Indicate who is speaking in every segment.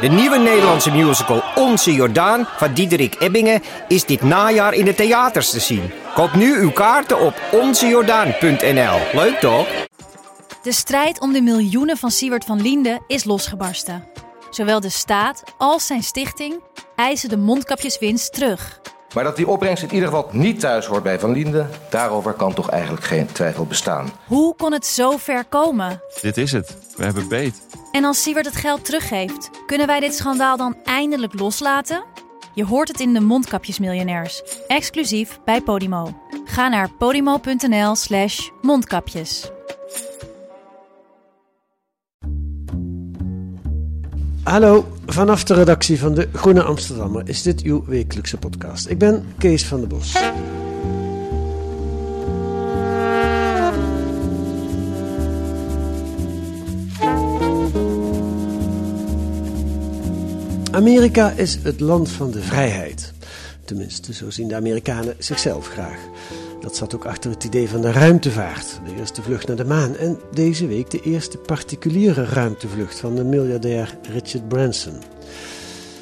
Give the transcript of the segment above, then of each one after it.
Speaker 1: De nieuwe Nederlandse musical Onze Jordaan van Diederik Ebbingen is dit najaar in de theaters te zien. Koop nu uw kaarten op onzejordaan.nl. Leuk toch?
Speaker 2: De strijd om de miljoenen van Siewert van Liende is losgebarsten. Zowel de staat als zijn stichting eisen de mondkapjeswinst terug.
Speaker 3: Maar dat die opbrengst in ieder geval niet thuis hoort bij Van Liende, daarover kan toch eigenlijk geen twijfel bestaan.
Speaker 2: Hoe kon het zo ver komen?
Speaker 4: Dit is het. We hebben beet.
Speaker 2: En als Siewert het geld teruggeeft, kunnen wij dit schandaal dan eindelijk loslaten? Je hoort het in de Mondkapjesmiljonairs, exclusief bij Podimo. Ga naar podimo.nl/slash mondkapjes.
Speaker 5: Hallo, vanaf de redactie van de Groene Amsterdammer is dit uw wekelijkse podcast. Ik ben Kees van der Bos. Amerika is het land van de vrijheid. Tenminste, zo zien de Amerikanen zichzelf graag. Dat zat ook achter het idee van de ruimtevaart, de eerste vlucht naar de maan en deze week de eerste particuliere ruimtevlucht van de miljardair Richard Branson.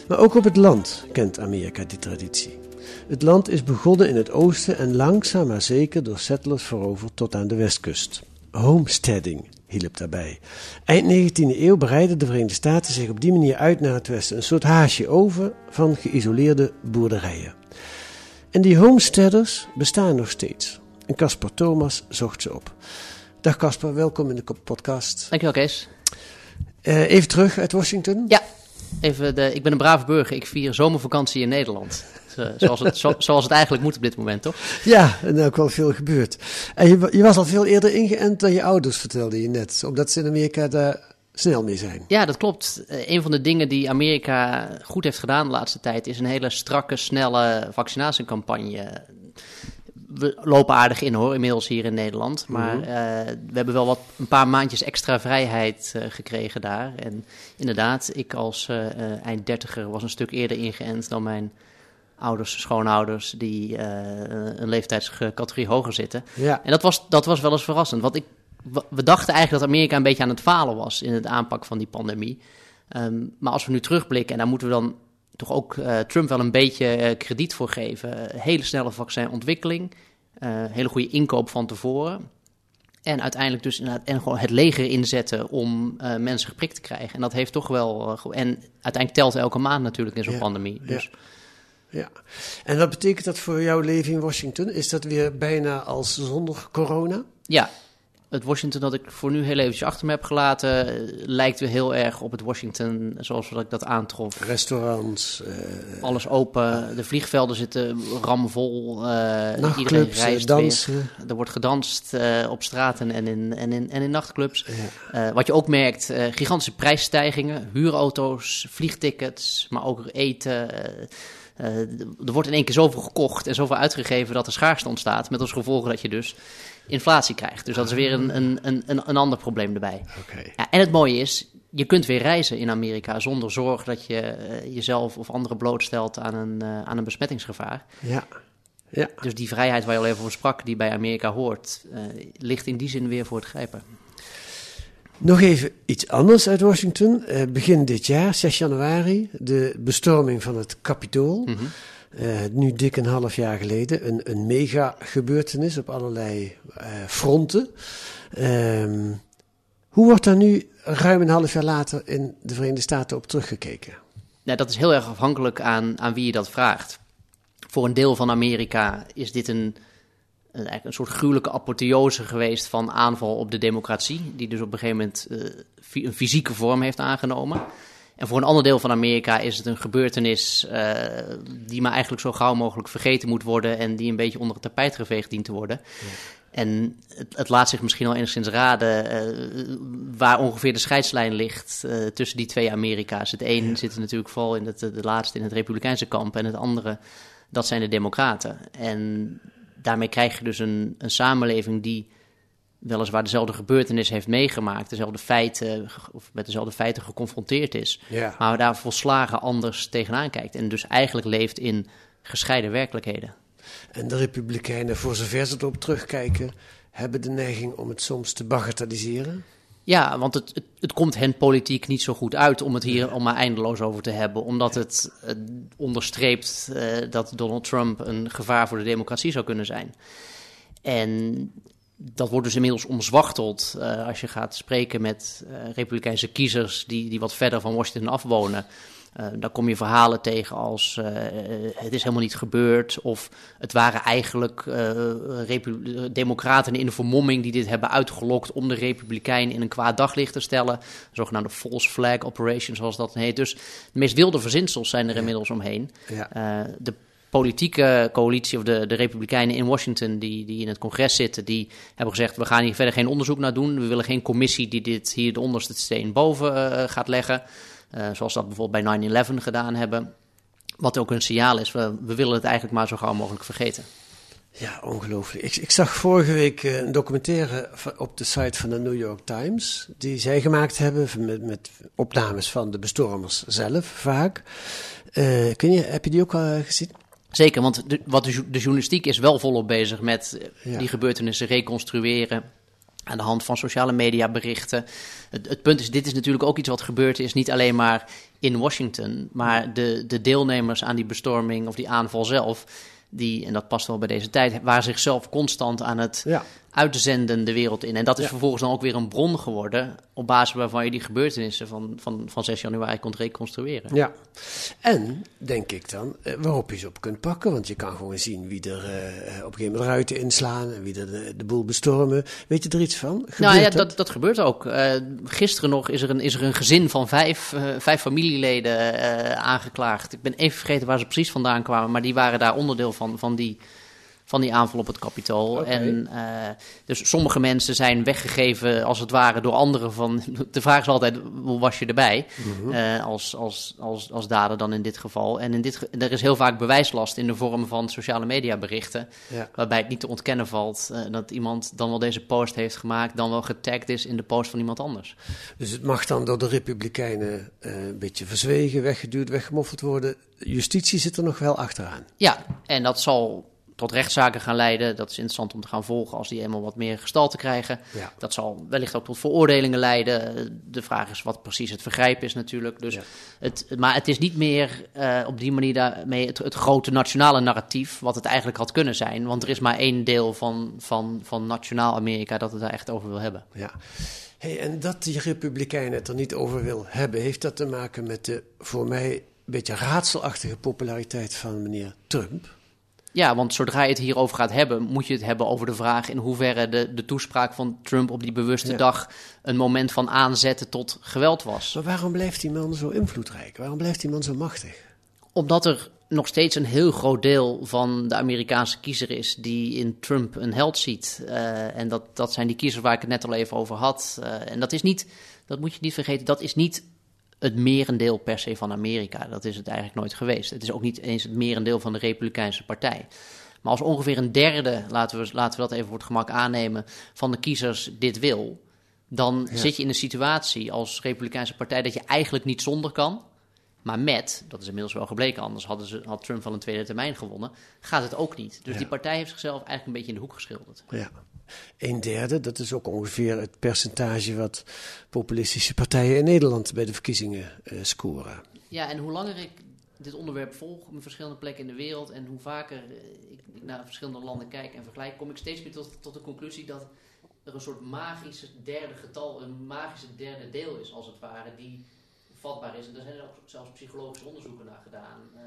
Speaker 5: Maar ook op het land kent Amerika die traditie. Het land is begonnen in het oosten en langzaam maar zeker door settlers veroverd tot aan de westkust. Homesteading hielp daarbij. Eind 19e eeuw bereidden de Verenigde Staten zich op die manier uit naar het westen, een soort haasje over van geïsoleerde boerderijen. En die homesteaders bestaan nog steeds. En Caspar Thomas zocht ze op. Dag Caspar, welkom in de podcast.
Speaker 6: Dankjewel Kees.
Speaker 5: Uh, even terug uit Washington.
Speaker 6: Ja, even de, ik ben een brave burger. Ik vier zomervakantie in Nederland. Zoals het, zo, zoals het eigenlijk moet op dit moment, toch?
Speaker 5: Ja, en ook wel veel gebeurd. En je, je was al veel eerder ingeënt dan je ouders, vertelde je net. Omdat ze in Amerika daar snel mee zijn.
Speaker 6: Ja, dat klopt. Een van de dingen die Amerika goed heeft gedaan de laatste tijd is een hele strakke, snelle vaccinatiecampagne. We lopen aardig in hoor, inmiddels hier in Nederland. Maar uh, we hebben wel wat een paar maandjes extra vrijheid uh, gekregen daar. En inderdaad, ik als uh, eind dertiger was een stuk eerder ingeënt dan mijn ouders, schoonouders, die een leeftijdscategorie hoger zitten.
Speaker 5: Ja.
Speaker 6: En dat was, dat was wel eens verrassend. Want ik we dachten eigenlijk dat Amerika een beetje aan het falen was in het aanpak van die pandemie. Um, maar als we nu terugblikken, en daar moeten we dan toch ook uh, Trump wel een beetje uh, krediet voor geven. Hele snelle vaccinontwikkeling, uh, hele goede inkoop van tevoren. En uiteindelijk dus en gewoon het leger inzetten om mensen geprikt te krijgen. En dat heeft toch wel. en uiteindelijk telt elke maand natuurlijk in zo'n
Speaker 5: Ja,
Speaker 6: pandemie. Dus
Speaker 5: Ja. Ja. En wat betekent dat voor jouw leven in Washington? Is dat weer bijna als zonder corona?
Speaker 6: ja, het Washington dat ik voor nu heel eventjes achter me heb gelaten, eh, lijkt weer heel erg op het Washington zoals ik dat aantrof.
Speaker 5: Restaurants, eh,
Speaker 6: Alles open, de vliegvelden zitten ramvol. eh
Speaker 5: nachtclubs,
Speaker 6: iedereen reist
Speaker 5: dansen.
Speaker 6: weer. Er wordt gedanst op straten en in, en in, en in nachtclubs.
Speaker 5: Ja.
Speaker 6: Wat je ook merkt, gigantische prijsstijgingen, huurauto's, vliegtickets, maar ook eten. Eh, er wordt in één keer zoveel gekocht en zoveel uitgegeven dat er schaarste ontstaat. Met als gevolg dat je dus inflatie krijgt. Dus dat is weer een, een, een, een, ander probleem erbij.
Speaker 5: Oké.
Speaker 6: Ja, en het mooie is, je kunt weer reizen in Amerika zonder zorg dat je eh, jezelf of anderen blootstelt aan een, eh, aan een besmettingsgevaar.
Speaker 5: Ja. Ja.
Speaker 6: Dus die vrijheid waar je al even over sprak, die bij Amerika hoort, ligt in die zin weer voor het grijpen.
Speaker 5: Nog even iets anders uit Washington. Eh, begin dit jaar, 6 januari, de bestorming van het Capitool.
Speaker 6: Mhm.
Speaker 5: Eh, nu dik een half jaar geleden. Een, een mega gebeurtenis op allerlei eh, fronten. Ehm, hoe wordt daar nu ruim een half jaar later in de Verenigde Staten op teruggekeken?
Speaker 6: Nou, dat is heel erg afhankelijk aan, aan wie je dat vraagt. Voor een deel van Amerika is dit een, een, eigenlijk een soort gruwelijke apotheose geweest van aanval op de democratie, die dus op een gegeven moment eh, een fysieke vorm heeft aangenomen. En voor een ander deel van Amerika is het een gebeurtenis eh, die maar eigenlijk zo gauw mogelijk vergeten moet worden en die een beetje onder het tapijt geveegd dient te worden. En het, het laat zich misschien al enigszins raden eh, waar ongeveer de scheidslijn ligt tussen die twee Amerika's. Het een zit natuurlijk vooral in het, de laatste in het Republikeinse kamp en het andere, dat zijn de Democraten. En daarmee krijg je dus een, een samenleving die weliswaar dezelfde gebeurtenis heeft meegemaakt, dezelfde feiten, of met dezelfde feiten geconfronteerd is,
Speaker 5: Ja.
Speaker 6: maar daar volslagen anders tegenaan kijkt. En dus eigenlijk leeft in gescheiden werkelijkheden.
Speaker 5: En de Republikeinen, voor zover ze erop terugkijken, hebben de neiging om het soms te bagatelliseren.
Speaker 6: Ja, want het, het, het, komt hen politiek niet zo goed uit om het hier om maar eindeloos over te hebben. Omdat het, onderstreept uh, dat Donald Trump een gevaar voor de democratie zou kunnen zijn. En dat wordt dus inmiddels omzwachteld uh, als je gaat spreken met republikeinse kiezers die, die wat verder van Washington afwonen. Uh, dan kom je verhalen tegen als uh, het is helemaal niet gebeurd. Of het waren eigenlijk uh, democraten in de vermomming die dit hebben uitgelokt om de republikeinen in een kwaad daglicht te stellen. Zogenaamde false flag operation zoals dat heet. Dus de meest wilde verzinsels zijn er inmiddels omheen. Ja. de politieke coalitie of de, de republikeinen in Washington die, die in het congres zitten, die hebben gezegd we gaan hier verder geen onderzoek naar doen. We willen geen commissie die dit hier de onderste steen boven gaat leggen. Uh, zoals dat bijvoorbeeld bij 9-11 gedaan hebben. Wat ook een signaal is, we, we willen het eigenlijk maar zo gauw mogelijk vergeten.
Speaker 5: Ja, ongelooflijk. Ik, ik zag vorige week uh, een documentaire op de site van de New York Times, die zij gemaakt hebben met, met opnames van de bestormers zelf, vaak. Uh, kun je, heb je die ook al gezien?
Speaker 6: Zeker, want de, wat de, de, journalistiek is wel volop bezig met ja. die gebeurtenissen reconstrueren aan de hand van sociale media berichten. Het, het, punt is, dit is natuurlijk ook iets wat gebeurd is, niet alleen maar in Washington, maar de, de deelnemers aan die bestorming of die aanval zelf, die, en dat past wel bij deze tijd, waren zichzelf constant aan het ja. Uitzenden de wereld in. En dat is vervolgens dan ook weer een bron geworden op basis waarvan je die gebeurtenissen van, van, van 6 januari kunt reconstrueren.
Speaker 5: Ja, en denk ik dan, eh, waarop je ze op kunt pakken, want je kan gewoon zien wie er uh, op een gegeven moment ruiten inslaan en wie er de, de boel bestormen. Weet je er iets van?
Speaker 6: Gebeurt nou ja, dat, dat gebeurt ook. Uh, gisteren nog is er een, is er een gezin van vijf, uh, vijf familieleden aangeklaagd. Ik ben even vergeten waar ze precies vandaan kwamen, maar die waren daar onderdeel van, van die van die aanval op het kapitool. Okay. En uh, dus sommige mensen zijn weggegeven als het ware door anderen van. De vraag is altijd: hoe was je erbij? Mm -hmm. uh, als, als, als, als dader dan in dit geval. En in dit, er is heel vaak bewijslast in de vorm van sociale media berichten. Ja. Waarbij het niet te ontkennen valt uh, dat iemand dan wel deze post heeft gemaakt, dan wel getagd is in de post van iemand anders.
Speaker 5: Dus het mag dan door de Republikeinen een beetje verzwegen, weggeduwd, weggemoffeld worden. Justitie zit er nog wel achteraan.
Speaker 6: Ja, en dat zal tot rechtszaken gaan leiden. Dat is interessant om te gaan volgen als die eenmaal wat meer gestalte krijgen. Ja. Dat zal wellicht ook tot veroordelingen leiden. De vraag is wat precies het vergrijp is natuurlijk. Dus ja. het, maar het is niet meer uh, op die manier daarmee het, het, grote nationale narratief... wat het eigenlijk had kunnen zijn. Want er is maar één deel van, van, van nationaal Amerika dat het daar echt over wil hebben.
Speaker 5: Ja. Hey, en dat die Republikeinen het er niet over wil hebben... heeft dat te maken met de voor mij een beetje raadselachtige populariteit van meneer Trump...
Speaker 6: Ja, want zodra je het hierover gaat hebben, moet je het hebben over de vraag in hoeverre de, de toespraak van Trump op die bewuste ja. dag een moment van aanzetten tot geweld was.
Speaker 5: Maar waarom blijft die man zo invloedrijk? Waarom blijft die man zo machtig?
Speaker 6: Omdat er nog steeds een heel groot deel van de Amerikaanse kiezer is die in Trump een held ziet. Uh, en dat, dat zijn die kiezers waar ik het net al even over had. Uh, en dat is niet, dat moet je niet vergeten, dat is niet het merendeel per se van Amerika. Dat is het eigenlijk nooit geweest. Het is ook niet eens het merendeel van de Republikeinse Partij. Maar als ongeveer een derde, laten we, laten we dat even voor het gemak aannemen, van de kiezers dit wil, dan ja. zit je in een situatie als Republikeinse Partij dat je eigenlijk niet zonder kan. Maar met, dat is inmiddels wel gebleken, anders hadden ze, had Trump wel een tweede termijn gewonnen, gaat het ook niet. Dus ja. die partij heeft zichzelf eigenlijk een beetje in de hoek geschilderd.
Speaker 5: Ja. Een derde, dat is ook ongeveer het percentage wat populistische partijen in Nederland bij de verkiezingen uh, scoren.
Speaker 6: Ja, en hoe langer ik dit onderwerp volg op verschillende plekken in de wereld en hoe vaker ik, ik naar verschillende landen kijk en vergelijk, kom ik steeds meer tot, tot de conclusie dat er een soort magische derde getal, een magische derde deel is als het ware, die vatbaar is. En daar zijn er ook zelfs psychologische onderzoeken naar gedaan. Uh,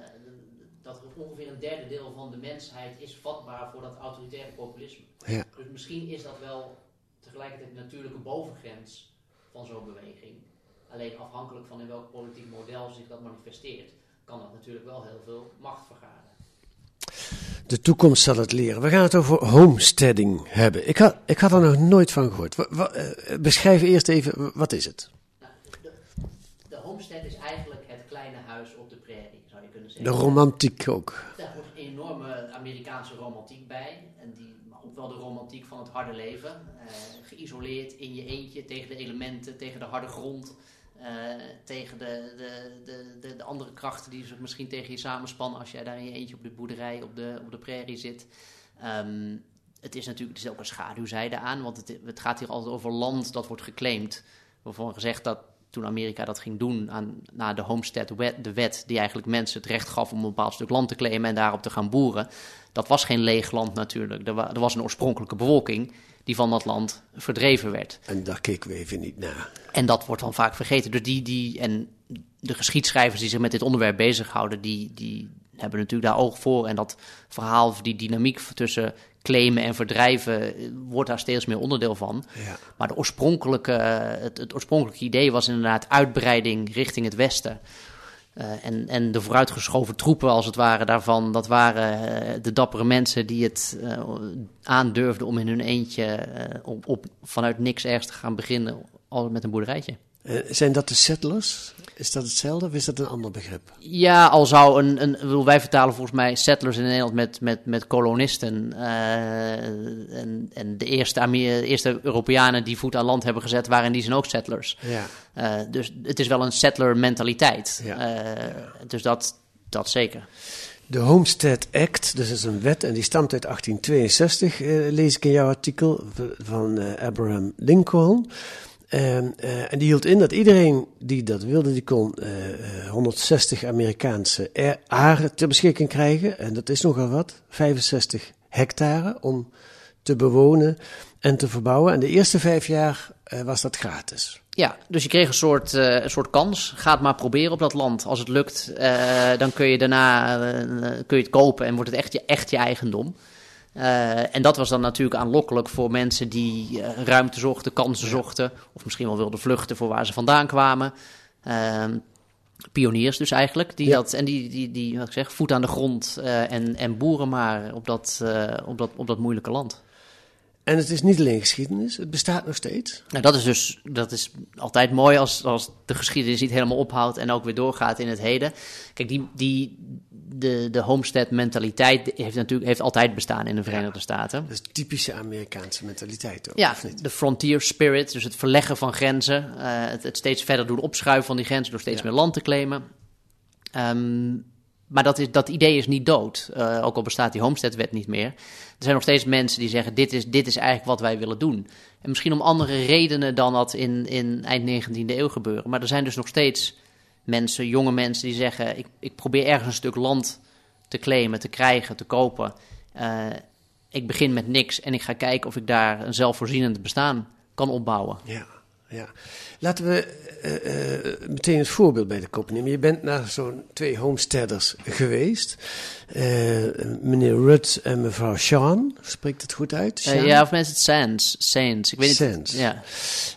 Speaker 6: dat er ongeveer een derde deel van de mensheid is vatbaar voor dat autoritaire populisme.
Speaker 5: Ja.
Speaker 6: Dus misschien is dat wel tegelijkertijd een natuurlijke bovengrens van zo'n beweging. Alleen afhankelijk van in welk politiek model zich dat manifesteert, kan dat natuurlijk wel heel veel macht vergaren.
Speaker 5: De toekomst zal het leren. We gaan het over homesteading hebben. Ik had, ik had er nog nooit van gehoord. W beschrijf eerst even, wat is het?
Speaker 6: Nou, de, de homestead is eigenlijk het kleine huis op de prairie, zou je kunnen zeggen.
Speaker 5: De romantiek ook.
Speaker 6: Daar hoort een enorme Amerikaanse romantiek bij. En die, maar ook wel de romantiek van het harde leven. Uh, geïsoleerd in je eentje tegen de elementen, tegen de harde grond. Uh, tegen de, de, de, de, de andere krachten die zich misschien tegen je samenspannen als jij daar in je eentje op de boerderij, op de, op de prairie zit. Um, het is natuurlijk het is ook een schaduwzijde aan, want het, het gaat hier altijd over land dat wordt geclaimd. Waarvan gezegd dat toen Amerika dat ging doen aan, na de Homestead wet, de wet die eigenlijk mensen het recht gaf om een bepaald stuk land te claimen en daarop te gaan boeren. Dat was geen leeg land natuurlijk. Er, wa- er was een oorspronkelijke bevolking die van dat land verdreven werd.
Speaker 5: En daar keken we even niet naar.
Speaker 6: En dat wordt dan vaak vergeten. Dus die, die, en de geschiedschrijvers die zich met dit onderwerp bezighouden, die, die hebben natuurlijk daar oog voor. En dat verhaal, die dynamiek tussen claimen en verdrijven, eh, wordt daar steeds meer onderdeel van.
Speaker 5: Ja.
Speaker 6: Maar de oorspronkelijke, eh, het, het oorspronkelijke idee was inderdaad uitbreiding richting het westen. Eh, en, en de vooruitgeschoven troepen, als het ware, daarvan, dat waren de dappere mensen die het aandurfden om in hun eentje op, op, vanuit niks ergens te gaan beginnen, al met een boerderijtje.
Speaker 5: Eh, zijn dat de settlers? Is dat hetzelfde of is dat een ander begrip?
Speaker 6: Ja, al zou een, een bedoel, wij vertalen volgens mij settlers in Nederland met, met, met kolonisten. Eh, en, en de eerste, Amer- eerste Europeanen die voet aan land hebben gezet, waren in die zin ook settlers.
Speaker 5: Ja.
Speaker 6: Eh, dus het is wel een settler mentaliteit.
Speaker 5: Ja.
Speaker 6: Dus dat, dat zeker.
Speaker 5: De Homestead Act, dus is een wet en die stamt uit 1862, eh, lees ik in jouw artikel van Abraham Lincoln. Eh, en die hield in dat iedereen die dat wilde, die kon eh, eh, 160 Amerikaanse aren ter beschikking krijgen. En dat is nogal wat, 65 hectare om te bewonen en te verbouwen. En de eerste vijf jaar eh, was dat gratis.
Speaker 6: Ja, dus je kreeg een soort, eh, een soort kans. Ga het maar proberen op dat land. Als het lukt, eh, dan kun je daarna eh, kun je het kopen en wordt het echt je, echt je eigendom. Eh, en dat was dan natuurlijk aanlokkelijk voor mensen die eh, ruimte zochten, kansen zochten. Of misschien wel wilden vluchten voor waar ze vandaan kwamen. Ehm, pioniers dus eigenlijk. Die
Speaker 5: Ja.
Speaker 6: dat, en die, die, die wat ik zeg, voet aan de grond eh, en, en boeren maar op dat, op, dat, op dat moeilijke land.
Speaker 5: En het is niet alleen geschiedenis, het bestaat nog steeds.
Speaker 6: Nou, dat is dus dat is altijd mooi als, als de geschiedenis niet helemaal ophoudt en ook weer doorgaat in het heden. Kijk, die, die, de, de homestead mentaliteit heeft natuurlijk heeft altijd bestaan in de Verenigde Staten.
Speaker 5: Dat is typische Amerikaanse mentaliteit ook,
Speaker 6: Ja,
Speaker 5: of niet?
Speaker 6: de frontier spirit, dus het verleggen van grenzen, eh, het, het steeds verder doen opschuiven van die grenzen door steeds
Speaker 5: Ja.
Speaker 6: meer land te claimen. Ehm, maar dat, is, dat idee is niet dood, eh, ook al bestaat die homesteadwet niet meer. Er zijn nog steeds mensen die zeggen, dit is, dit is eigenlijk wat wij willen doen. En misschien om andere redenen dan dat in, in eind 19e eeuw gebeuren. Maar er zijn dus nog steeds mensen, jonge mensen, die zeggen, ik, ik probeer ergens een stuk land te claimen, te krijgen, te kopen. Eh, ik begin met niks en ik ga kijken of ik daar een zelfvoorzienend bestaan kan opbouwen.
Speaker 5: Ja, ja. Laten we eh, eh, meteen het voorbeeld bij de kop nemen. Je bent naar zo'n twee homesteaders geweest. Eh, meneer Rudd en mevrouw Sean. Spreekt het goed uit?
Speaker 6: Eh, ja, of mensen het Sands, Saints. Ik weet niet.
Speaker 5: Sands.
Speaker 6: Ja.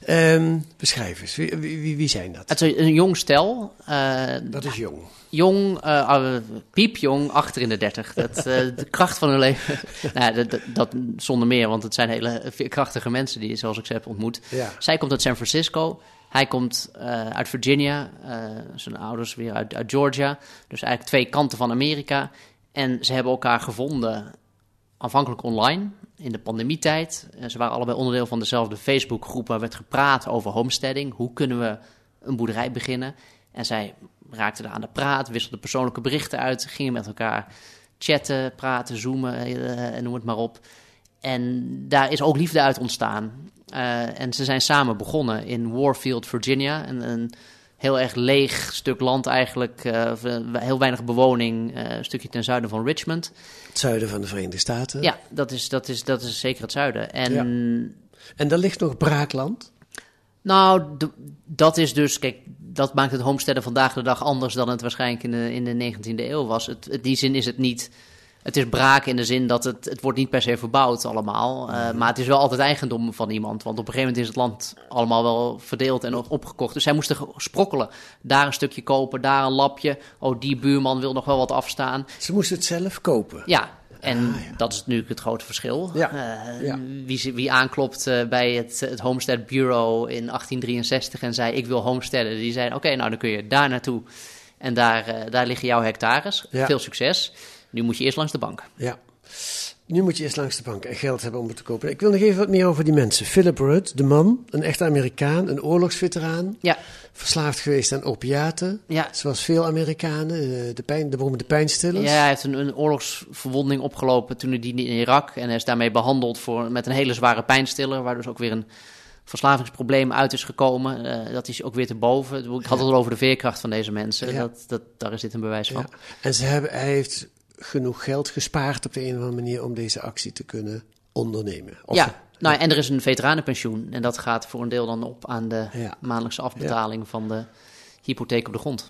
Speaker 5: Ehm, beschrijf eens. Wie, wie, wie- zijn dat?
Speaker 6: Het is een jong stel. eh,
Speaker 5: Dat is jong.
Speaker 6: jong, ah, piepjong, achter in de dertig. Dat, eh, de kracht van hun leven. nou, dat, dat, dat zonder meer, want het zijn hele krachtige mensen die, zoals ik ze heb ontmoet.
Speaker 5: Ja.
Speaker 6: Zij komt uit San Francisco. Hij komt uit Virginia. zijn ouders weer uit, uit Georgia. Dus eigenlijk twee kanten van Amerika. En ze hebben elkaar gevonden, aanvankelijk online, in de pandemietijd. Eh, ze waren allebei onderdeel van dezelfde Facebookgroep waar werd gepraat over homesteading. Hoe kunnen we een boerderij beginnen? En zij raakten daar aan de praat, wisselden persoonlijke berichten uit, gingen met elkaar chatten, praten, zoomen eh, en noem het maar op. En daar is ook liefde uit ontstaan. Eh, en ze zijn samen begonnen in Warfield, Virginia. Een, een heel erg leeg stuk land eigenlijk. eh, heel weinig bewoning. eh, een stukje ten zuiden van Richmond.
Speaker 5: Het zuiden van de Verenigde Staten.
Speaker 6: Ja, dat is, dat is, dat is zeker het zuiden. En
Speaker 5: Ja. En daar ligt nog braakland.
Speaker 6: nou, dat is dus, kijk, dat maakt het homesteaden vandaag de dag anders dan het waarschijnlijk in de, in de 19e eeuw was. Het, in die zin is het niet, het is braak in de zin dat het, het wordt niet per se verbouwd allemaal. eh, maar het is wel altijd eigendom van iemand, want op een gegeven moment is het land allemaal wel verdeeld en opgekocht. Dus zij moesten sprokkelen. Daar een stukje kopen, daar een lapje. Oh, die buurman wil nog wel wat afstaan.
Speaker 5: Ze moesten het zelf kopen.
Speaker 6: Ja, en dat is nu het grote verschil.
Speaker 5: Ja,
Speaker 6: Eh,
Speaker 5: ja.
Speaker 6: Wie, wie aanklopt eh, bij het, het Homestead Bureau in 1863 en zei: Ik wil homesteaden, die zei: Oké, nou dan kun je daar naartoe. En daar, daar liggen jouw hectares. Veel succes. Nu moet je eerst langs de bank.
Speaker 5: Ja. nu moet je eerst langs de bank en geld hebben om het te kopen. Ik wil nog even wat meer over die mensen. Philip Rudd, de man, een echte Amerikaan, een oorlogsveteraan.
Speaker 6: Ja.
Speaker 5: Verslaafd geweest aan opiaten.
Speaker 6: Ja.
Speaker 5: Zoals veel Amerikanen, eh, de, pijn, de beroemde pijnstillers.
Speaker 6: Ja, hij heeft een, een oorlogsverwonding opgelopen toen hij die in Irak. En hij is daarmee behandeld voor, met een hele zware pijnstiller. Waar dus ook weer een verslavingsprobleem uit is gekomen. Eh, dat is ook weer te boven. Ik had het al over de veerkracht van deze mensen.
Speaker 5: Ja.
Speaker 6: Dat, dat, daar is dit een bewijs van.
Speaker 5: Ja. En ze hebben, hij heeft genoeg geld gespaard op de een of andere manier om deze actie te kunnen ondernemen. Of-
Speaker 6: ja, nou, en er is een veteranenpensioen. En dat gaat voor een deel dan op aan de
Speaker 5: Ja.
Speaker 6: maandelijkse afbetaling van de hypotheek op de grond.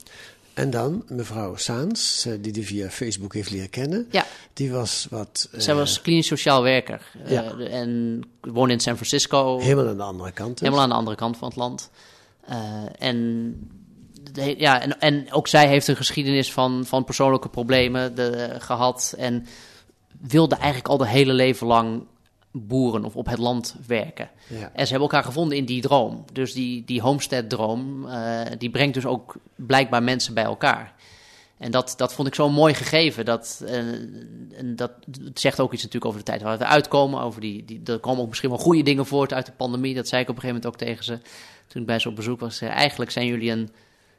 Speaker 5: En dan mevrouw Saans, eh, die die via Facebook heeft leren kennen.
Speaker 6: Ja,
Speaker 5: Die was wat... eh,
Speaker 6: zij was klinisch sociaal werker. eh, en woonde in San Francisco.
Speaker 5: helemaal aan de andere kant. dus.
Speaker 6: Helemaal aan de andere kant van het land. Eh, en, de- ja, en, en ook zij heeft een geschiedenis van, van persoonlijke problemen de- gehad. En wilde eigenlijk al de hele leven lang boeren of op het land werken.
Speaker 5: Ja.
Speaker 6: En ze hebben elkaar gevonden in die droom. Dus die, die homestead-droom, eh, die brengt dus ook blijkbaar mensen bij elkaar. En dat, dat vond ik zo'n mooi gegeven. Dat, eh, en dat het zegt ook iets natuurlijk over de tijd waar we uitkomen. Over die, die, er komen ook misschien wel goede dingen voort uit de pandemie. Dat zei ik op een gegeven moment ook tegen ze. Toen ik bij ze op bezoek was. Eigenlijk zijn jullie een...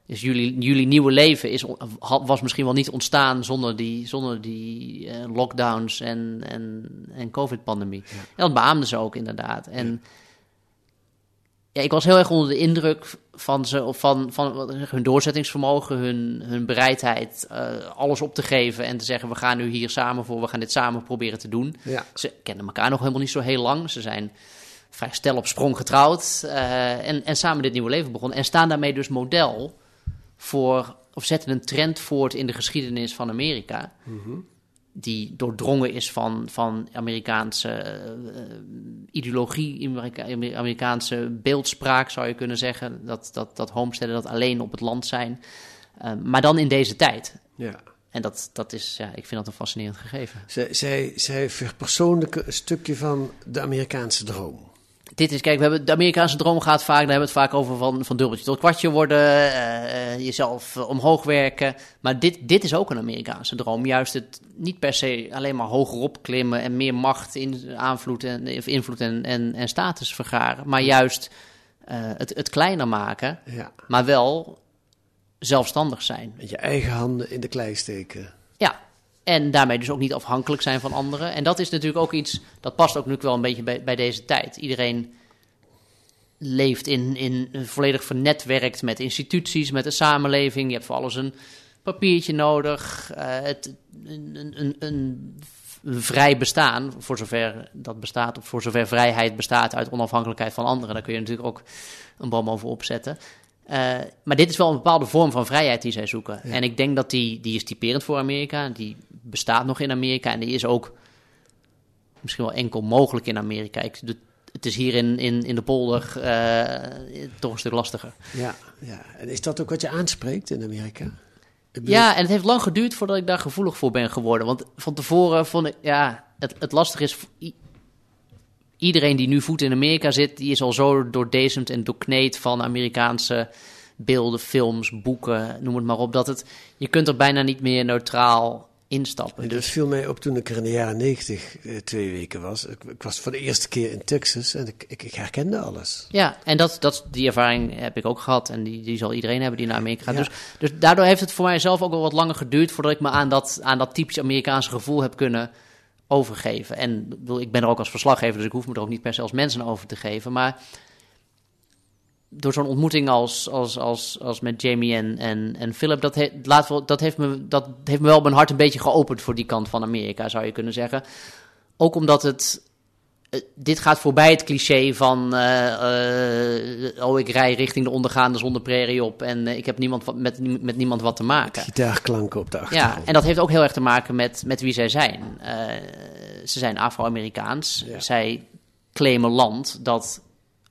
Speaker 6: Is jullie, jullie nieuwe leven is, was misschien wel niet ontstaan zonder die, zonder die eh, lockdowns en, en, en COVID-pandemie. En dat beaamden ze ook inderdaad. En ja, ik was heel erg onder de indruk van ze, of van, van hun doorzettingsvermogen, hun, hun bereidheid, eh, alles op te geven en te zeggen: we gaan nu hier samen voor, we gaan dit samen proberen te doen.
Speaker 5: Ja.
Speaker 6: Ze kennen elkaar nog helemaal niet zo heel lang. Ze zijn vrij stel op sprong getrouwd eh, en, en samen dit nieuwe leven begonnen. En staan daarmee dus model voor, of zetten een trend voort in de geschiedenis van Amerika. Die doordrongen is van, van Amerikaanse eh, ideologie, Amerika- Amerikaanse beeldspraak zou je kunnen zeggen. Dat, dat, dat homesteaden dat alleen op het land zijn. Eh, maar dan in deze tijd.
Speaker 5: Ja.
Speaker 6: En dat, dat is, ja, ik vind dat een fascinerend gegeven.
Speaker 5: Zij, zij, zij verpersoonlijken een stukje van de Amerikaanse droom.
Speaker 6: Dit is, kijk, we hebben de Amerikaanse droom gaat vaak, daar hebben we het vaak over van, van dubbeltje tot kwartje worden, eh, eh, jezelf eh, omhoog werken. Maar dit, dit is ook een Amerikaanse droom. Juist het niet per se alleen maar hogerop klimmen en meer macht, in, aanvloed en, of invloed en, en, en status vergaren. Maar juist het, het kleiner maken,
Speaker 5: Ja.
Speaker 6: maar wel zelfstandig zijn.
Speaker 5: Met je eigen handen in de klei steken.
Speaker 6: En daarmee dus ook niet afhankelijk zijn van anderen. En dat is natuurlijk ook iets, dat past ook nu wel een beetje bij, bij deze tijd. Iedereen leeft in, in volledig vernetwerkt met instituties, met de samenleving. Je hebt voor alles een papiertje nodig. eh, het, een, een, een, vrij bestaan, voor zover dat bestaat, of voor zover vrijheid bestaat uit onafhankelijkheid van anderen. Daar kun je natuurlijk ook een boom over opzetten. Eh, maar dit is wel een bepaalde vorm van vrijheid die zij zoeken. En ik denk dat die, die is typerend voor Amerika. Die bestaat nog in Amerika en die is ook misschien wel enkel mogelijk in Amerika. Ik, de- het is hier in, in, in de polder eh, toch een stuk lastiger.
Speaker 5: Ja, ja. En is dat ook wat je aanspreekt in Amerika? Bedoel-
Speaker 6: Ja, en het heeft lang geduurd voordat ik daar gevoelig voor ben geworden. Want van tevoren vond ik, ja, het, het lastige is, iedereen die nu voet in Amerika zit, die is al zo doordezemd en doorkneed van Amerikaanse beelden, films, boeken, noem het maar op, dat het, je kunt er bijna niet meer neutraal instappen.
Speaker 5: En
Speaker 6: Dus
Speaker 5: dat viel mij op toen ik er in de jaren negentig eh, twee weken was. Ik, ik was voor de eerste keer in Texas en ik, ik, ik herkende alles.
Speaker 6: Ja, en dat, dat, die ervaring heb ik ook gehad. En die, die zal iedereen hebben die naar Amerika gaat.
Speaker 5: Ja.
Speaker 6: Dus, dus daardoor heeft het voor mijzelf ook wel wat langer geduurd... voordat ik me aan dat, aan dat typisch Amerikaanse gevoel heb kunnen overgeven. En ik ben er ook als verslaggever... dus ik hoef me er ook niet per se als mensen over te geven. Maar door zo'n ontmoeting als, als, als, als met Jamie en, en, en Philip... Dat, dat, heeft me, dat heeft me wel mijn hart een beetje geopend... voor die kant van Amerika, zou je kunnen zeggen. Ook omdat het eh, dit gaat voorbij het cliché van... eh, eh, oh, ik rij richting de ondergaande zonneprairie op... en ik heb niemand wat, met, met niemand wat te maken.
Speaker 5: Gitaarklanken op de achtergrond.
Speaker 6: Ja, en dat heeft ook heel erg te maken met, met wie zij zijn. Ze zijn Afro-Amerikaans.
Speaker 5: Ja.
Speaker 6: Zij claimen land dat,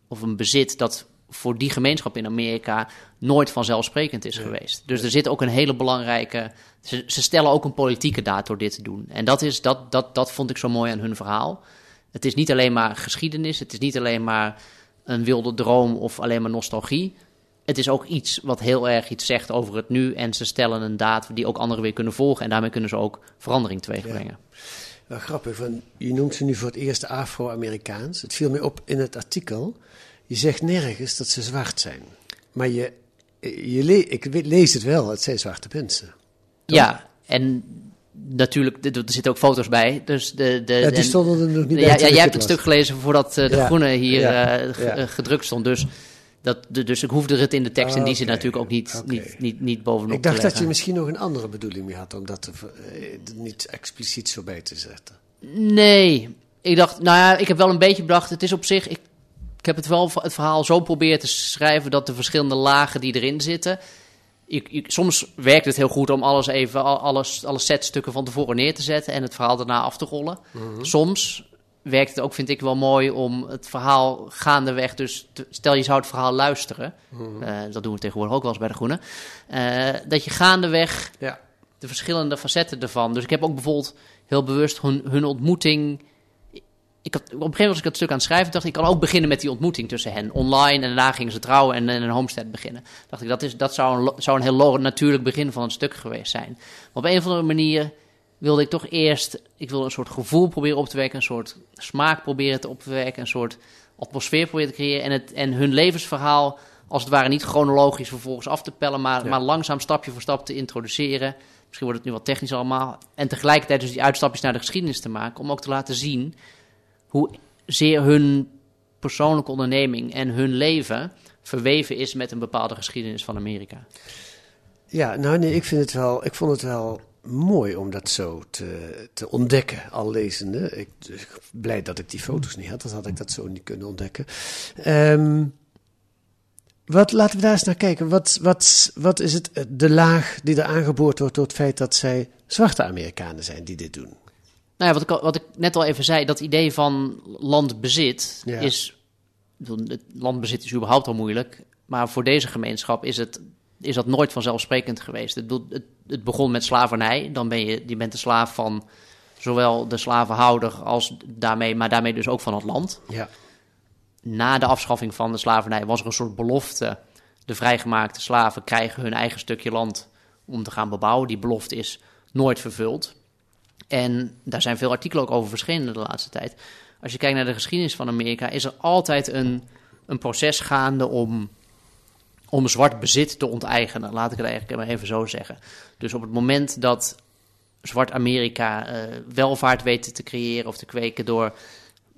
Speaker 6: of een bezit dat voor die gemeenschap in Amerika nooit vanzelfsprekend is geweest. Dus er zit ook een hele belangrijke. Ze, ze stellen ook een politieke daad door dit te doen. En dat, is, dat, dat, dat vond ik zo mooi aan hun verhaal. Het is niet alleen maar geschiedenis, het is niet alleen maar een wilde droom of alleen maar nostalgie. Het is ook iets wat heel erg iets zegt over het nu. En ze stellen een daad die ook anderen weer kunnen volgen. En daarmee kunnen ze ook verandering teweeg brengen.
Speaker 5: Wel grappig, je noemt ze nu voor het eerst Afro-Amerikaans. Het viel mij op in het artikel. Je zegt nergens dat ze zwart zijn. Maar je, je le ik lees het wel, het zijn zwarte mensen.
Speaker 6: Ja, en natuurlijk, er zitten ook foto's bij. Dus de, de,
Speaker 5: ja, die stonden er nog niet bij.
Speaker 6: Ja, jij hebt
Speaker 5: het
Speaker 6: stuk gelezen voordat eh, de
Speaker 5: Ja.
Speaker 6: groene hier eh, eh, gedrukt stond. Dus, dat, dus ik hoefde het in de tekst in die zin
Speaker 5: Oké.
Speaker 6: natuurlijk ook niet, niet, niet, niet bovenop
Speaker 5: Ik dacht dat je misschien nog een andere bedoeling mee had om dat te, eh, niet expliciet zo bij te zetten.
Speaker 6: Nee, ik dacht, nou ja, ik heb wel een beetje bedacht, het is op zich, ik, ik heb het wel het verhaal zo proberen te schrijven dat de verschillende lagen die erin zitten, je, je- soms werkt het heel goed om alles even, al- alles, alle setstukken van tevoren neer te zetten en het verhaal daarna af te rollen. Soms werkt het ook, vind ik wel mooi, om het verhaal gaandeweg, dus te- stel je zou het verhaal luisteren, eh, dat doen we tegenwoordig ook wel eens bij de Groene, eh, dat je gaandeweg
Speaker 5: Ja.
Speaker 6: de verschillende facetten ervan. Dus ik heb ook bijvoorbeeld heel bewust hun, hun ontmoeting. Ik had, op een gegeven moment was ik het stuk aan het schrijven. dacht ik, ik kan ook beginnen met die ontmoeting tussen hen. Online en daarna gingen ze trouwen en een homestead beginnen. Dacht ik, dat, is, dat zou, een, zou een heel natuurlijk begin van het stuk geweest zijn. Maar op een of andere manier wilde ik toch eerst... Ik wilde een soort gevoel proberen op te wekken. Een soort smaak proberen te opwekken. Een soort atmosfeer proberen te creëren. En, het, en hun levensverhaal als het ware niet chronologisch vervolgens af te pellen. Maar, maar langzaam stapje voor stap te introduceren. Misschien wordt het nu wat technisch allemaal. En tegelijkertijd dus die uitstapjes naar de geschiedenis te maken. Om ook te laten zien hoe zeer hun persoonlijke onderneming en hun leven verweven is met een bepaalde geschiedenis van Amerika.
Speaker 5: Ja, nou nee, ik, vind het wel, ik vond het wel mooi om dat zo te, te ontdekken, al lezende. Ik blij dat ik die foto's niet had, dan had ik dat zo niet kunnen ontdekken. Ehm, wat, laten we daar eens naar kijken. Wat, wat, wat is het, de laag die er aangeboord wordt door het feit dat zij zwarte Amerikanen zijn die dit doen?
Speaker 6: Nou ja, wat ik, wat ik net al even zei, dat idee van landbezit
Speaker 5: Ja.
Speaker 6: is. Het landbezit is überhaupt al moeilijk. Maar voor deze gemeenschap is, het, is dat nooit vanzelfsprekend geweest. Het, het, het begon met slavernij. Dan ben je, je bent de slaaf van zowel de slavenhouder als daarmee, maar daarmee dus ook van het land.
Speaker 5: Ja.
Speaker 6: na de afschaffing van de slavernij was er een soort belofte. De vrijgemaakte slaven krijgen hun eigen stukje land om te gaan bebouwen. Die belofte is nooit vervuld. En daar zijn veel artikelen ook over verschenen de laatste tijd. Als je kijkt naar de geschiedenis van Amerika, is er altijd een, een proces gaande om, om zwart bezit te onteigenen. Laat ik het eigenlijk maar even zo zeggen. Dus op het moment dat zwart Amerika eh, welvaart weet te creëren of te kweken door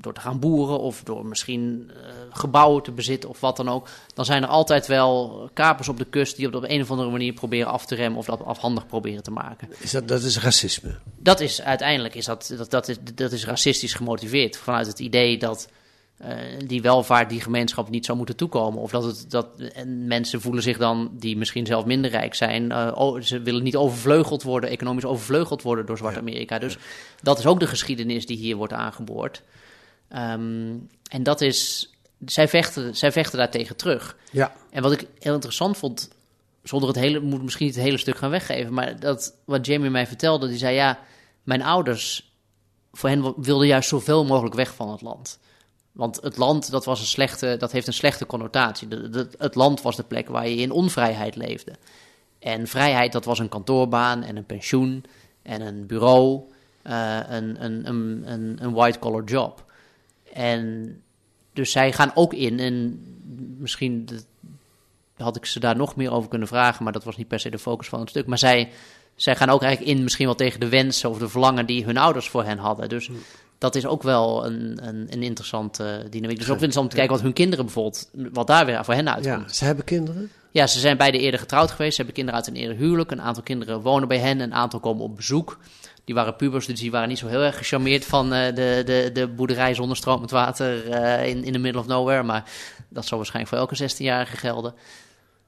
Speaker 6: door te gaan boeren of door misschien eh, gebouwen te bezitten of wat dan ook, dan zijn er altijd wel kapers op de kust die op de een of andere manier proberen af te remmen of dat afhandig proberen te maken.
Speaker 5: Is dat, dat is racisme.
Speaker 6: Dat is uiteindelijk is dat, dat, dat, is, dat is racistisch gemotiveerd vanuit het idee dat eh, die welvaart die gemeenschap niet zou moeten toekomen. Of dat, het, dat en mensen voelen zich dan, die misschien zelf minder rijk zijn, eh, o- ze willen niet overvleugeld worden, economisch overvleugeld worden door Zwart-Amerika. Dus dat is ook de geschiedenis die hier wordt aangeboord. Ehm, en dat is, zij vechten, zij vechten daartegen terug.
Speaker 5: Ja.
Speaker 6: En wat ik heel interessant vond, zonder het hele, moet misschien niet het hele stuk gaan weggeven, maar dat wat Jamie mij vertelde, die zei ja, mijn ouders, voor hen wilden juist zoveel mogelijk weg van het land. Want het land, dat, was een slechte, dat heeft een slechte connotatie. De- de- het land was de plek waar je in onvrijheid leefde. En vrijheid, dat was een kantoorbaan en een pensioen en een bureau, eh, een, een, een, een, een white-collar job. En dus zij gaan ook in, en misschien de- had ik ze daar nog meer over kunnen vragen, maar dat was niet per se de focus van het stuk. Maar zij, zij gaan ook eigenlijk in misschien wel tegen de wensen of de verlangen die hun ouders voor hen hadden. Dus dat is ook wel een, een, een interessante dynamiek. Dus ook interessant om te kijken wat hun kinderen bijvoorbeeld, wat daar weer voor hen uitkomt.
Speaker 5: ja, ze hebben kinderen.
Speaker 6: Ja, ze zijn beide eerder getrouwd geweest. Ze hebben kinderen uit een eerder huwelijk. Een aantal kinderen wonen bij hen. Een aantal komen op bezoek. Die waren pubers, dus die waren niet zo heel erg gecharmeerd van eh, de, de, de boerderij zonder stromend water eh, in, in the middle of nowhere. Maar dat zal waarschijnlijk voor elke 16-jarige gelden.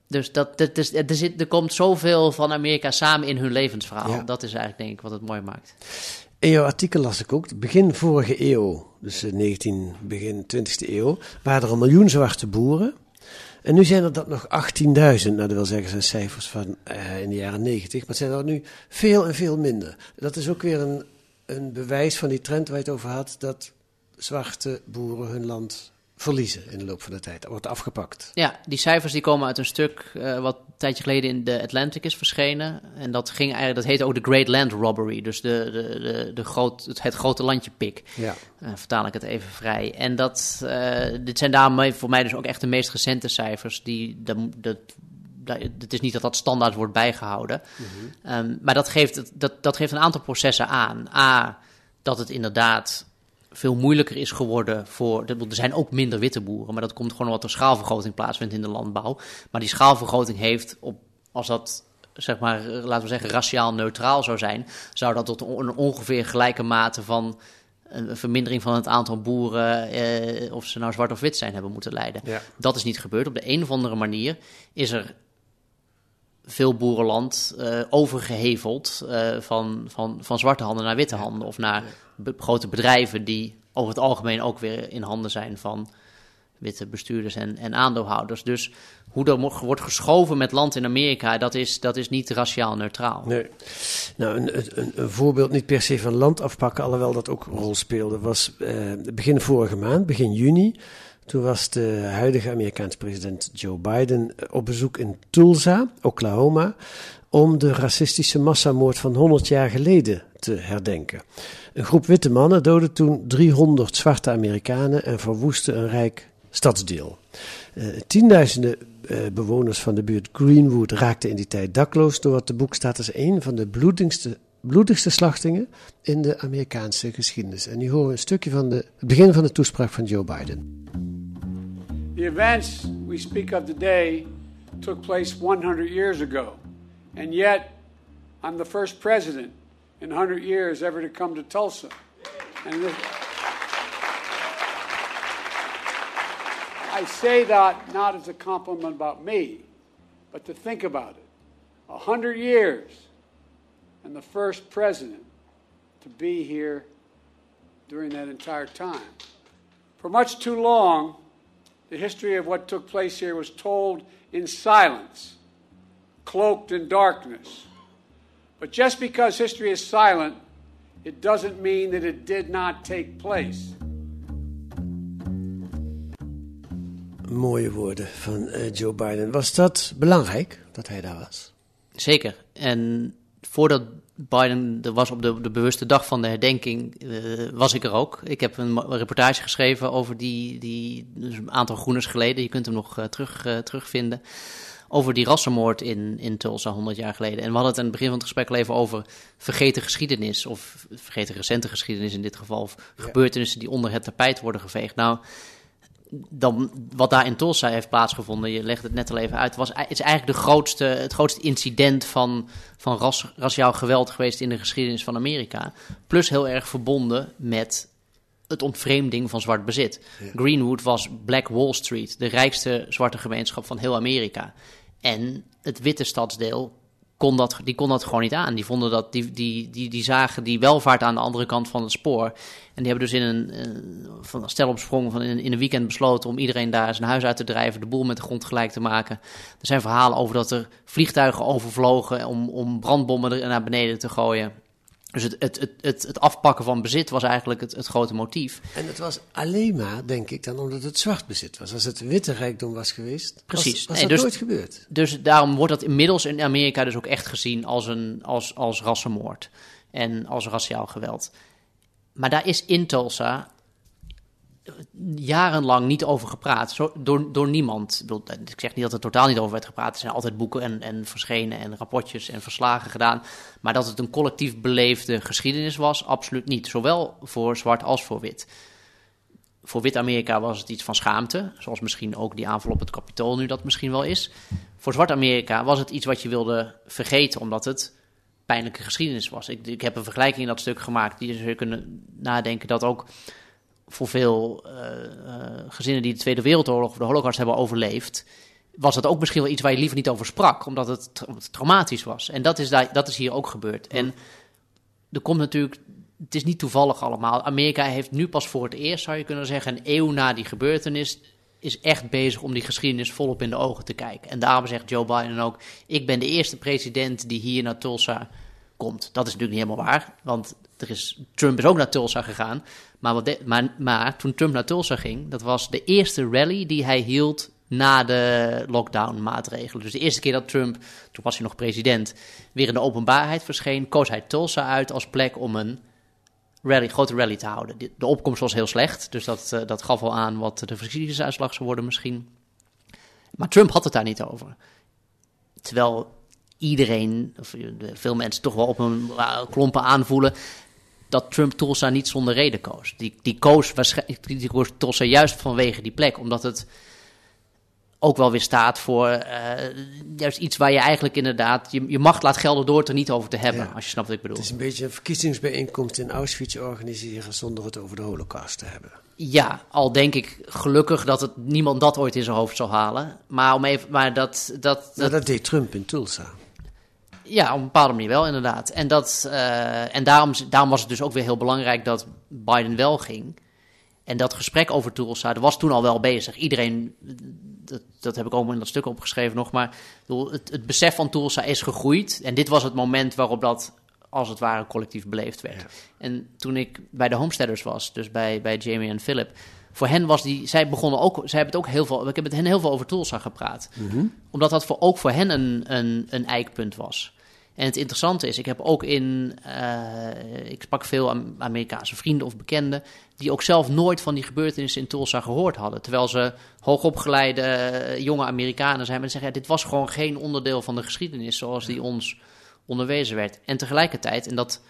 Speaker 6: Dus dat, dat is, er, zit, er komt zoveel van Amerika samen in hun levensverhaal.
Speaker 5: Ja.
Speaker 6: Dat is eigenlijk denk ik wat het mooi maakt.
Speaker 5: In jouw artikel las ik ook, begin vorige eeuw, dus eh, 19, begin 20e eeuw, waren er een miljoen zwarte boeren. En nu zijn er dat nog 18.000, nou dat wil zeggen zijn cijfers van eh, in de jaren 90, maar het zijn er nu veel en veel minder. Dat is ook weer een, een bewijs van die trend waar je het over had, dat zwarte boeren hun land verliezen in de loop van de tijd. Dat wordt afgepakt.
Speaker 6: Ja, die cijfers die komen uit een stuk uh, wat een tijdje geleden in de Atlantic is verschenen. En dat, ging eigenlijk, dat heette ook de Great Land Robbery. Dus de, de, de, de groot, het, het grote landje pik.
Speaker 5: Ja.
Speaker 6: Uh, vertaal ik het even vrij. En dat, uh, dit zijn daarmee voor mij dus ook echt de meest recente cijfers. Die, dat, dat, het is niet dat dat standaard wordt bijgehouden. Mm -hmm. um, maar dat geeft, dat, dat geeft een aantal processen aan. A, dat het inderdaad veel moeilijker is geworden voor. Er zijn ook minder witte boeren, maar dat komt gewoon omdat er schaalvergroting plaatsvindt in de landbouw. Maar die schaalvergroting heeft, op, als dat zeg maar, laten we zeggen, raciaal neutraal zou zijn, zou dat tot een ongeveer gelijke mate van een vermindering van het aantal boeren, eh, of ze nou zwart of wit zijn, hebben moeten leiden.
Speaker 5: Ja.
Speaker 6: Dat is niet gebeurd. Op de een of andere manier is er veel boerenland uh, overgeheveld uh, van, van, van zwarte handen naar witte handen. Of naar be grote bedrijven die over het algemeen ook weer in handen zijn van witte bestuurders en, en aandeelhouders. Dus hoe er wordt geschoven met land in Amerika, dat is, dat is niet raciaal neutraal.
Speaker 5: Nee. Nou, een, een, een voorbeeld niet per se van land afpakken, alhoewel dat ook een rol speelde, was uh, begin vorige maand, begin juni. Toen was de huidige Amerikaanse president Joe Biden op bezoek in Tulsa, Oklahoma, om de racistische massamoord van 100 jaar geleden te herdenken. Een groep witte mannen doodde toen 300 zwarte Amerikanen en verwoestte een rijk stadsdeel. Uh, tienduizenden uh, bewoners van de buurt Greenwood raakten in die tijd dakloos door wat de boek staat als een van de bloedigste, bloedigste slachtingen in de Amerikaanse geschiedenis. En nu horen we een stukje van de, het begin van de toespraak van Joe Biden.
Speaker 7: The events we speak of today took place 100 years ago. And yet, I'm the first president in 100 years ever to come to Tulsa. And this, I say that not as a compliment about me, but to think about it. a 100 years and the first president to be here during that entire time. For much too long, the history of what took place here was told in silence, cloaked in darkness. But just because history is silent, it doesn't mean that it did not take place.
Speaker 5: Mooie woorden van uh, Joe Biden. Was dat belangrijk dat hij daar was?
Speaker 6: Zeker. En voordat Biden er was op de, de bewuste dag van de herdenking, uh, was ik er ook. Ik heb een, reportage geschreven over die, die dus een aantal groeners geleden. Je kunt hem nog uh, terug, uh, terugvinden. Over die rassenmoord in, in Tulsa 100 jaar geleden. En we hadden het aan het begin van het gesprek al even over vergeten geschiedenis. Of vergeten recente geschiedenis in dit geval. Of ja. gebeurtenissen die onder het tapijt worden geveegd. Nou, dan, wat daar in Tulsa heeft plaatsgevonden, je legt het net al even uit, was, is eigenlijk de grootste, het grootste incident van, van ras, raciaal geweld geweest in de geschiedenis van Amerika. Plus heel erg verbonden met het ontvreemding van zwart bezit. Ja. Greenwood was Black Wall Street, de rijkste zwarte gemeenschap van heel Amerika. En het witte stadsdeel dat, die kon dat gewoon niet aan. Die, vonden dat, die, die, die, die zagen die welvaart aan de andere kant van het spoor. En die hebben dus in een, een van stel op sprong van in, in een weekend besloten om iedereen daar zijn huis uit te drijven, de boel met de grond gelijk te maken. Er zijn verhalen over dat er vliegtuigen overvlogen om, om brandbommen er naar beneden te gooien. Dus het, het, het, het, het afpakken van bezit was eigenlijk het, het grote motief.
Speaker 5: En het was alleen maar, denk ik, dan omdat het zwart bezit was. Als het witte rijkdom was geweest,
Speaker 6: Precies.
Speaker 5: was, was
Speaker 6: nee,
Speaker 5: dat
Speaker 6: dus,
Speaker 5: nooit gebeurd.
Speaker 6: Dus daarom wordt dat inmiddels in Amerika dus ook echt gezien als, een, als, als rassenmoord en als raciaal geweld. Maar daar is in Tulsa jarenlang niet over gepraat. Door, door niemand. Ik, zeg niet dat er totaal niet over werd gepraat. Er zijn altijd boeken en, en verschenen en rapportjes en verslagen gedaan. Maar dat het een collectief beleefde geschiedenis was, absoluut niet. Zowel voor zwart als voor wit. Voor wit-Amerika was het iets van schaamte. Zoals misschien ook die aanval op het kapitool nu dat misschien wel is. Voor zwart-Amerika was het iets wat je wilde vergeten, omdat het pijnlijke geschiedenis was. Ik, ik heb een vergelijking in dat stuk gemaakt. Die zou kunnen nadenken dat ook voor veel uh, uh, gezinnen die de Tweede Wereldoorlog of de Holocaust hebben overleefd, was dat ook misschien wel iets waar je liever niet over sprak, omdat het, tra het traumatisch was. En dat is, daar, dat is hier ook gebeurd. En er komt natuurlijk, het is niet toevallig allemaal. Amerika heeft nu pas voor het eerst, zou je kunnen zeggen, een eeuw na die gebeurtenis, is echt bezig om die geschiedenis volop in de ogen te kijken. En daarom zegt Joe Biden ook: Ik ben de eerste president die hier naar Tulsa komt. Dat is natuurlijk niet helemaal waar, want er is, Trump is ook naar Tulsa gegaan. Maar, de- maar, toen Trump naar Tulsa ging, dat was de eerste rally die hij hield na de lockdown-maatregelen. Dus de eerste keer dat Trump, toen was hij nog president, weer in de openbaarheid verscheen, koos hij Tulsa uit als plek om een rally, grote rally te houden. De- opkomst was heel slecht, dus dat, eh, dat gaf al aan wat de verkiezingsuitslag zou worden misschien. Maar Trump had het daar niet over. Terwijl iedereen, of de- veel mensen toch wel op een uh, klompen aanvoelen dat Trump Tulsa niet zonder reden koos. Die, die, koos waarschijnlijk, die koos Tulsa juist vanwege die plek, omdat het ook wel weer staat voor eh, juist iets waar je eigenlijk inderdaad je, je macht laat gelden door het er niet over te hebben,
Speaker 5: Ja.
Speaker 6: als je snapt wat ik bedoel.
Speaker 5: Het is een beetje een verkiezingsbijeenkomst in Auschwitz organiseren zonder het over de holocaust te hebben.
Speaker 6: Ja, al denk ik gelukkig dat het niemand dat ooit in zijn hoofd zal halen. Maar, om even, maar dat, dat,
Speaker 5: Nou,
Speaker 6: dat,
Speaker 5: dat deed Trump in Tulsa.
Speaker 6: Ja, op een bepaalde manier wel inderdaad. En, dat, eh, en daarom, daarom was het dus ook weer heel belangrijk dat Biden wel ging. En dat gesprek over Tulsa, dat was toen al wel bezig. Iedereen, dat, dat heb ik ook in dat stuk opgeschreven nog, maar het, het besef van Tulsa is gegroeid. En dit was het moment waarop dat als het ware collectief beleefd werd. En toen ik bij de Homesteaders was, dus bij, bij Jamie en Philip, voor hen was die, zij begonnen ook, zij hebben het ook heel veel, ik heb met hen heel veel over Tulsa gepraat. Omdat dat voor, ook voor hen een, een, een eikpunt was. En het interessante is, ik heb ook in, eh, ik sprak veel Am- Amerikaanse vrienden of bekenden, die ook zelf nooit van die gebeurtenissen in Tulsa gehoord hadden. Terwijl ze hoogopgeleide eh, jonge Amerikanen zijn, maar die zeggen, ja, dit was gewoon geen onderdeel van de geschiedenis zoals die ons onderwezen werd. En tegelijkertijd, en dat,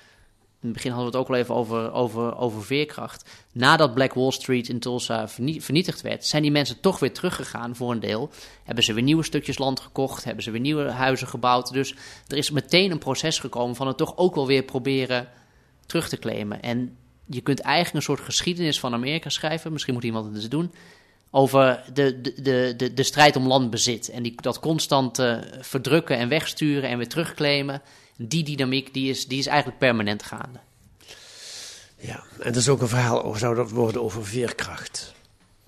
Speaker 6: in het begin hadden we het ook al even over, over, over veerkracht. Nadat Black Wall Street in Tulsa vernie- vernietigd werd, zijn die mensen toch weer teruggegaan voor een deel. Hebben ze weer nieuwe stukjes land gekocht, hebben ze weer nieuwe huizen gebouwd. Dus er is meteen een proces gekomen van het toch ook wel weer proberen terug te claimen. En je kunt eigenlijk een soort geschiedenis van Amerika schrijven, misschien moet iemand het eens doen, over de, de, de, de, de strijd om landbezit. En die, dat constant eh, verdrukken en wegsturen en weer terugclaimen. Die dynamiek die is, die is eigenlijk permanent gaande.
Speaker 5: Ja, en dat is ook een verhaal, of zou dat worden over veerkracht?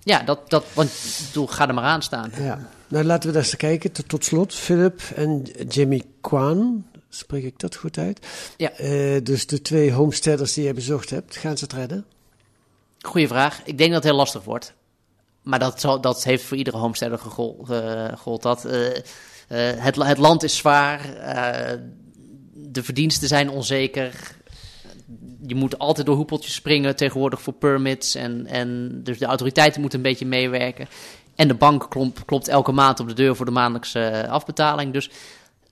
Speaker 6: Ja, dat, dat, want bedoel, ga er maar aan staan.
Speaker 5: Ja. Nou, laten we daar eens kijken. Tot, tot slot, Philip en Jimmy Kwan, spreek ik dat goed uit?
Speaker 6: Ja.
Speaker 5: Eh, dus de twee homesteaders die je bezocht hebt, gaan ze het redden?
Speaker 6: Goeie vraag. Ik denk dat het heel lastig wordt. Maar dat, zal, dat heeft voor iedere homesteader eh, gegold. Dat, eh, eh, het, het land is zwaar. De verdiensten zijn onzeker. Je moet altijd door hoepeltjes springen tegenwoordig voor permits. En, en dus de autoriteiten moeten een beetje meewerken. En de bank klomp, klopt elke maand op de deur voor de maandelijkse eh, afbetaling. Dus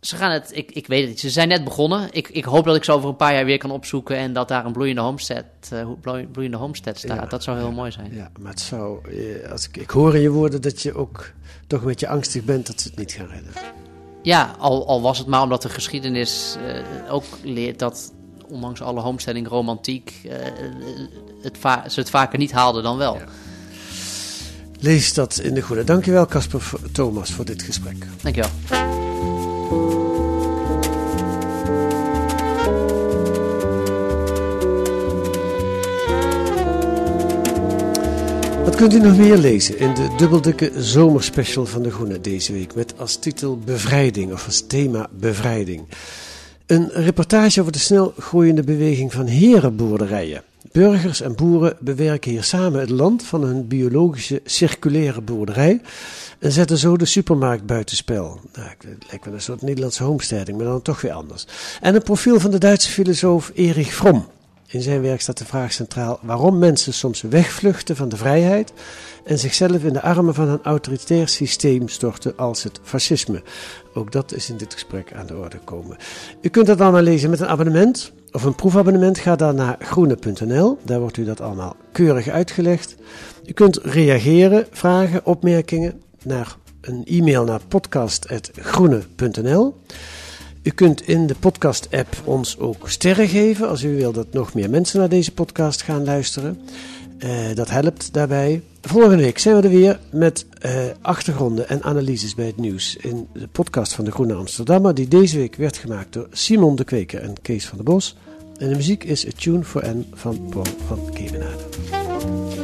Speaker 6: ze gaan het, ik, ik weet het niet. Ze zijn net begonnen. Ik, ik hoop dat ik ze over een paar jaar weer kan opzoeken en dat daar een bloeiende homestead, eh, bloei- bloeiende homestead staat.
Speaker 5: Ja,
Speaker 6: dat zou heel mooi zijn.
Speaker 5: Ja, maar het zou, eh, als ik, ik hoor in je woorden dat je ook toch een beetje angstig bent dat ze het niet gaan redden.
Speaker 6: Ja, al, al was het maar omdat de geschiedenis eh, ook leert dat, ondanks alle homesteading romantiek, eh, het ze het vaker niet haalden dan wel.
Speaker 5: Lees dat in de goede. Dankjewel Casper Thomas voor dit gesprek.
Speaker 6: Dankjewel.
Speaker 5: Kunt u nog meer lezen in de dubbeldikke zomerspecial van De Groene deze week met als titel Bevrijding of als thema Bevrijding. Een reportage over de snel groeiende beweging van herenboerderijen. Burgers en boeren bewerken hier samen het land van hun biologische circulaire boerderij en zetten zo de supermarkt buitenspel. Nou, het lijkt wel een soort Nederlandse homesteading, maar dan toch weer anders. En een profiel van de Duitse filosoof Erich Fromm. In zijn werk staat de vraag centraal waarom mensen soms wegvluchten van de vrijheid en zichzelf in de armen van een autoritair systeem storten als het fascisme. Ook dat is in dit gesprek aan de orde komen. U kunt dat allemaal lezen met een abonnement of een proefabonnement. Ga dan naar groene.nl, daar wordt u dat allemaal keurig uitgelegd. U kunt reageren, vragen, opmerkingen naar een e-mail naar podcast.groene.nl. U kunt in de podcast-app ons ook sterren geven als u wil dat nog meer mensen naar deze podcast gaan luisteren. Eh, dat helpt daarbij. Volgende week zijn we er weer met eh, achtergronden en analyses bij het nieuws in de podcast van de Groene Amsterdammer, die deze week werd gemaakt door Simon de Kweker en Kees van der Bos. En de muziek is A Tune for N van Paul van Kemenade.